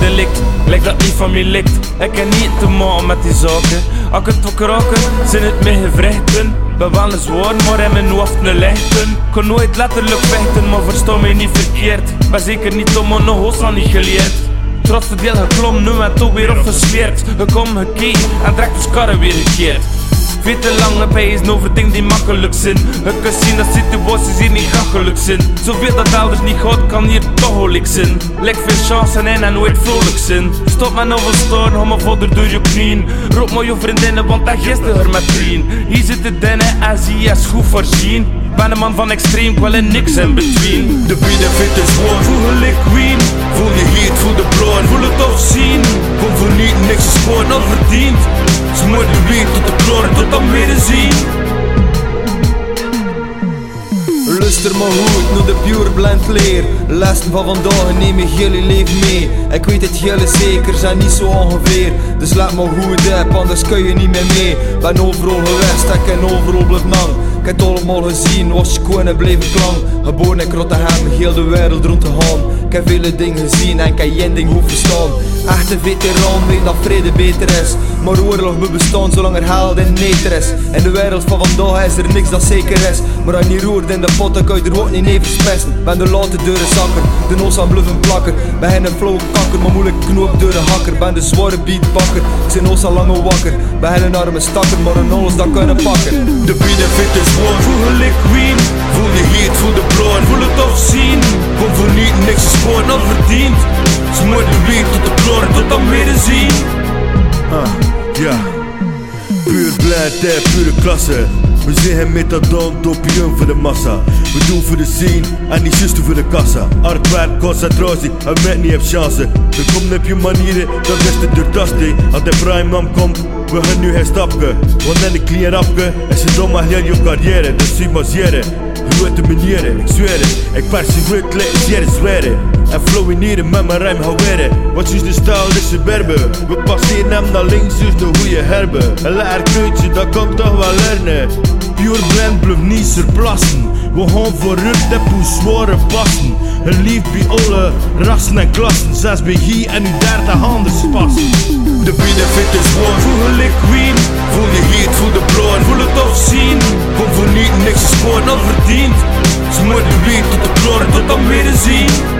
delict. Lijkt dat niet van me likt. Ik heb niet te maken met die zaken. Als ik het wil zijn het mijn gewrichten. Ben wel een zwaar, maar in mijn hoofd een lichten. Kan nooit letterlijk vechten, maar versta mij niet verkeerd. Ben zeker niet om mijn hoos aan niet geleerd. Trots de deel geklom, nu en toch weer opgesmeerd. Gekom, gekeken en trekt de karren weer gekeerd. Veel te lange pijs over dingen die makkelijk zijn. Ik kan zien dat situaties hier niet gachelijk zijn. Zoveel dat elders niet gaat, kan hier toch holik zijn. Lek veel in en nooit vrolijk zijn. Stop met overstaan, hou me vodder door je knieën. Roep maar je vriendinnen, want dat gisteren met vriend. Hier zitten dinnen en zie je is goed voorzien. Ben een man van extreem, ik wil in niks in between. De benefit is gewoon Voel gelijk queen, Voel je heat, voel de bloed voel het toch zien. Kom voor niet, niks is gewoon verdiend, Smoor de beat tot de kloor tot dan weer zien. Luister maar goed naar de pure blend leer Lessen van vandaag neem ik jullie leven mee. Ik weet het jullie zeker, zijn niet zo ongeveer. Dus let maar goed op, anders kun je niet meer mee. Ben overal geweest, ik ken overal blijf lang Ik heb het allemaal gezien, was schoon en bleef klang Geboren in Rotterdam, heel de wereld rond te gaan Ik heb vele dingen gezien en ik heb één ding hoeven verstaan Echte veteraan weet dat vrede beter is. Maar oorlog moet bestaan zolang er held en neter is. In de wereld van vandaag is er niks dat zeker is. Maar als je roert in de pot dan kan je er ook niet even spesten Ben de late deuren zakker, de noos aan bluffen plakker Ben een flow kakker, maar moeilijk knoop door de hakker. Ben de zware beatbakker, zijn noos al lange wakker. Ben een arme stakker, maar een alles dat kunnen pakken. De benefit is gewoon Voel gelijk queen, Voel je heat, voel de bloed voel het toch zien. Kom voor niet, niks is gewoon Nog dan weer zien. Ah, ja. Puur pure klasse. We zeggen metadon, dopium voor de massa. We doen voor de scene en niet juist voor de kassa. Hard werk, concentratie en met niet heb chance. We komen op je manieren, dat is de doortasting. Als de prime nam komt, we gaan nu herstappen. Want in de clean rapke, en ze doen maar heel je carrière. Dus zie maar zeren. Grote manieren, ik zweer het. Ik perseveer het zeer zweren. En flowineren met mijn rijm houweren. Wat is de stijl, is de berber. We passeren hem naar links, dus de goede herbe. Een leerkeutje, dat kan toch wel leren. Pure blend, blijf niet surplassen. We gaan vooruit, de poes zware passen. Een lief bij alle rassen en klassen. Zes bij hier en nu derde handen passen. De benefit is gewoon. Voel gelijk queen, Voel je heat, voel de bloed. voel het toch zien. Kom voor niet, niks is gewoon Nog verdiend, Smoor de beat tot de kloor tot dan weer zien.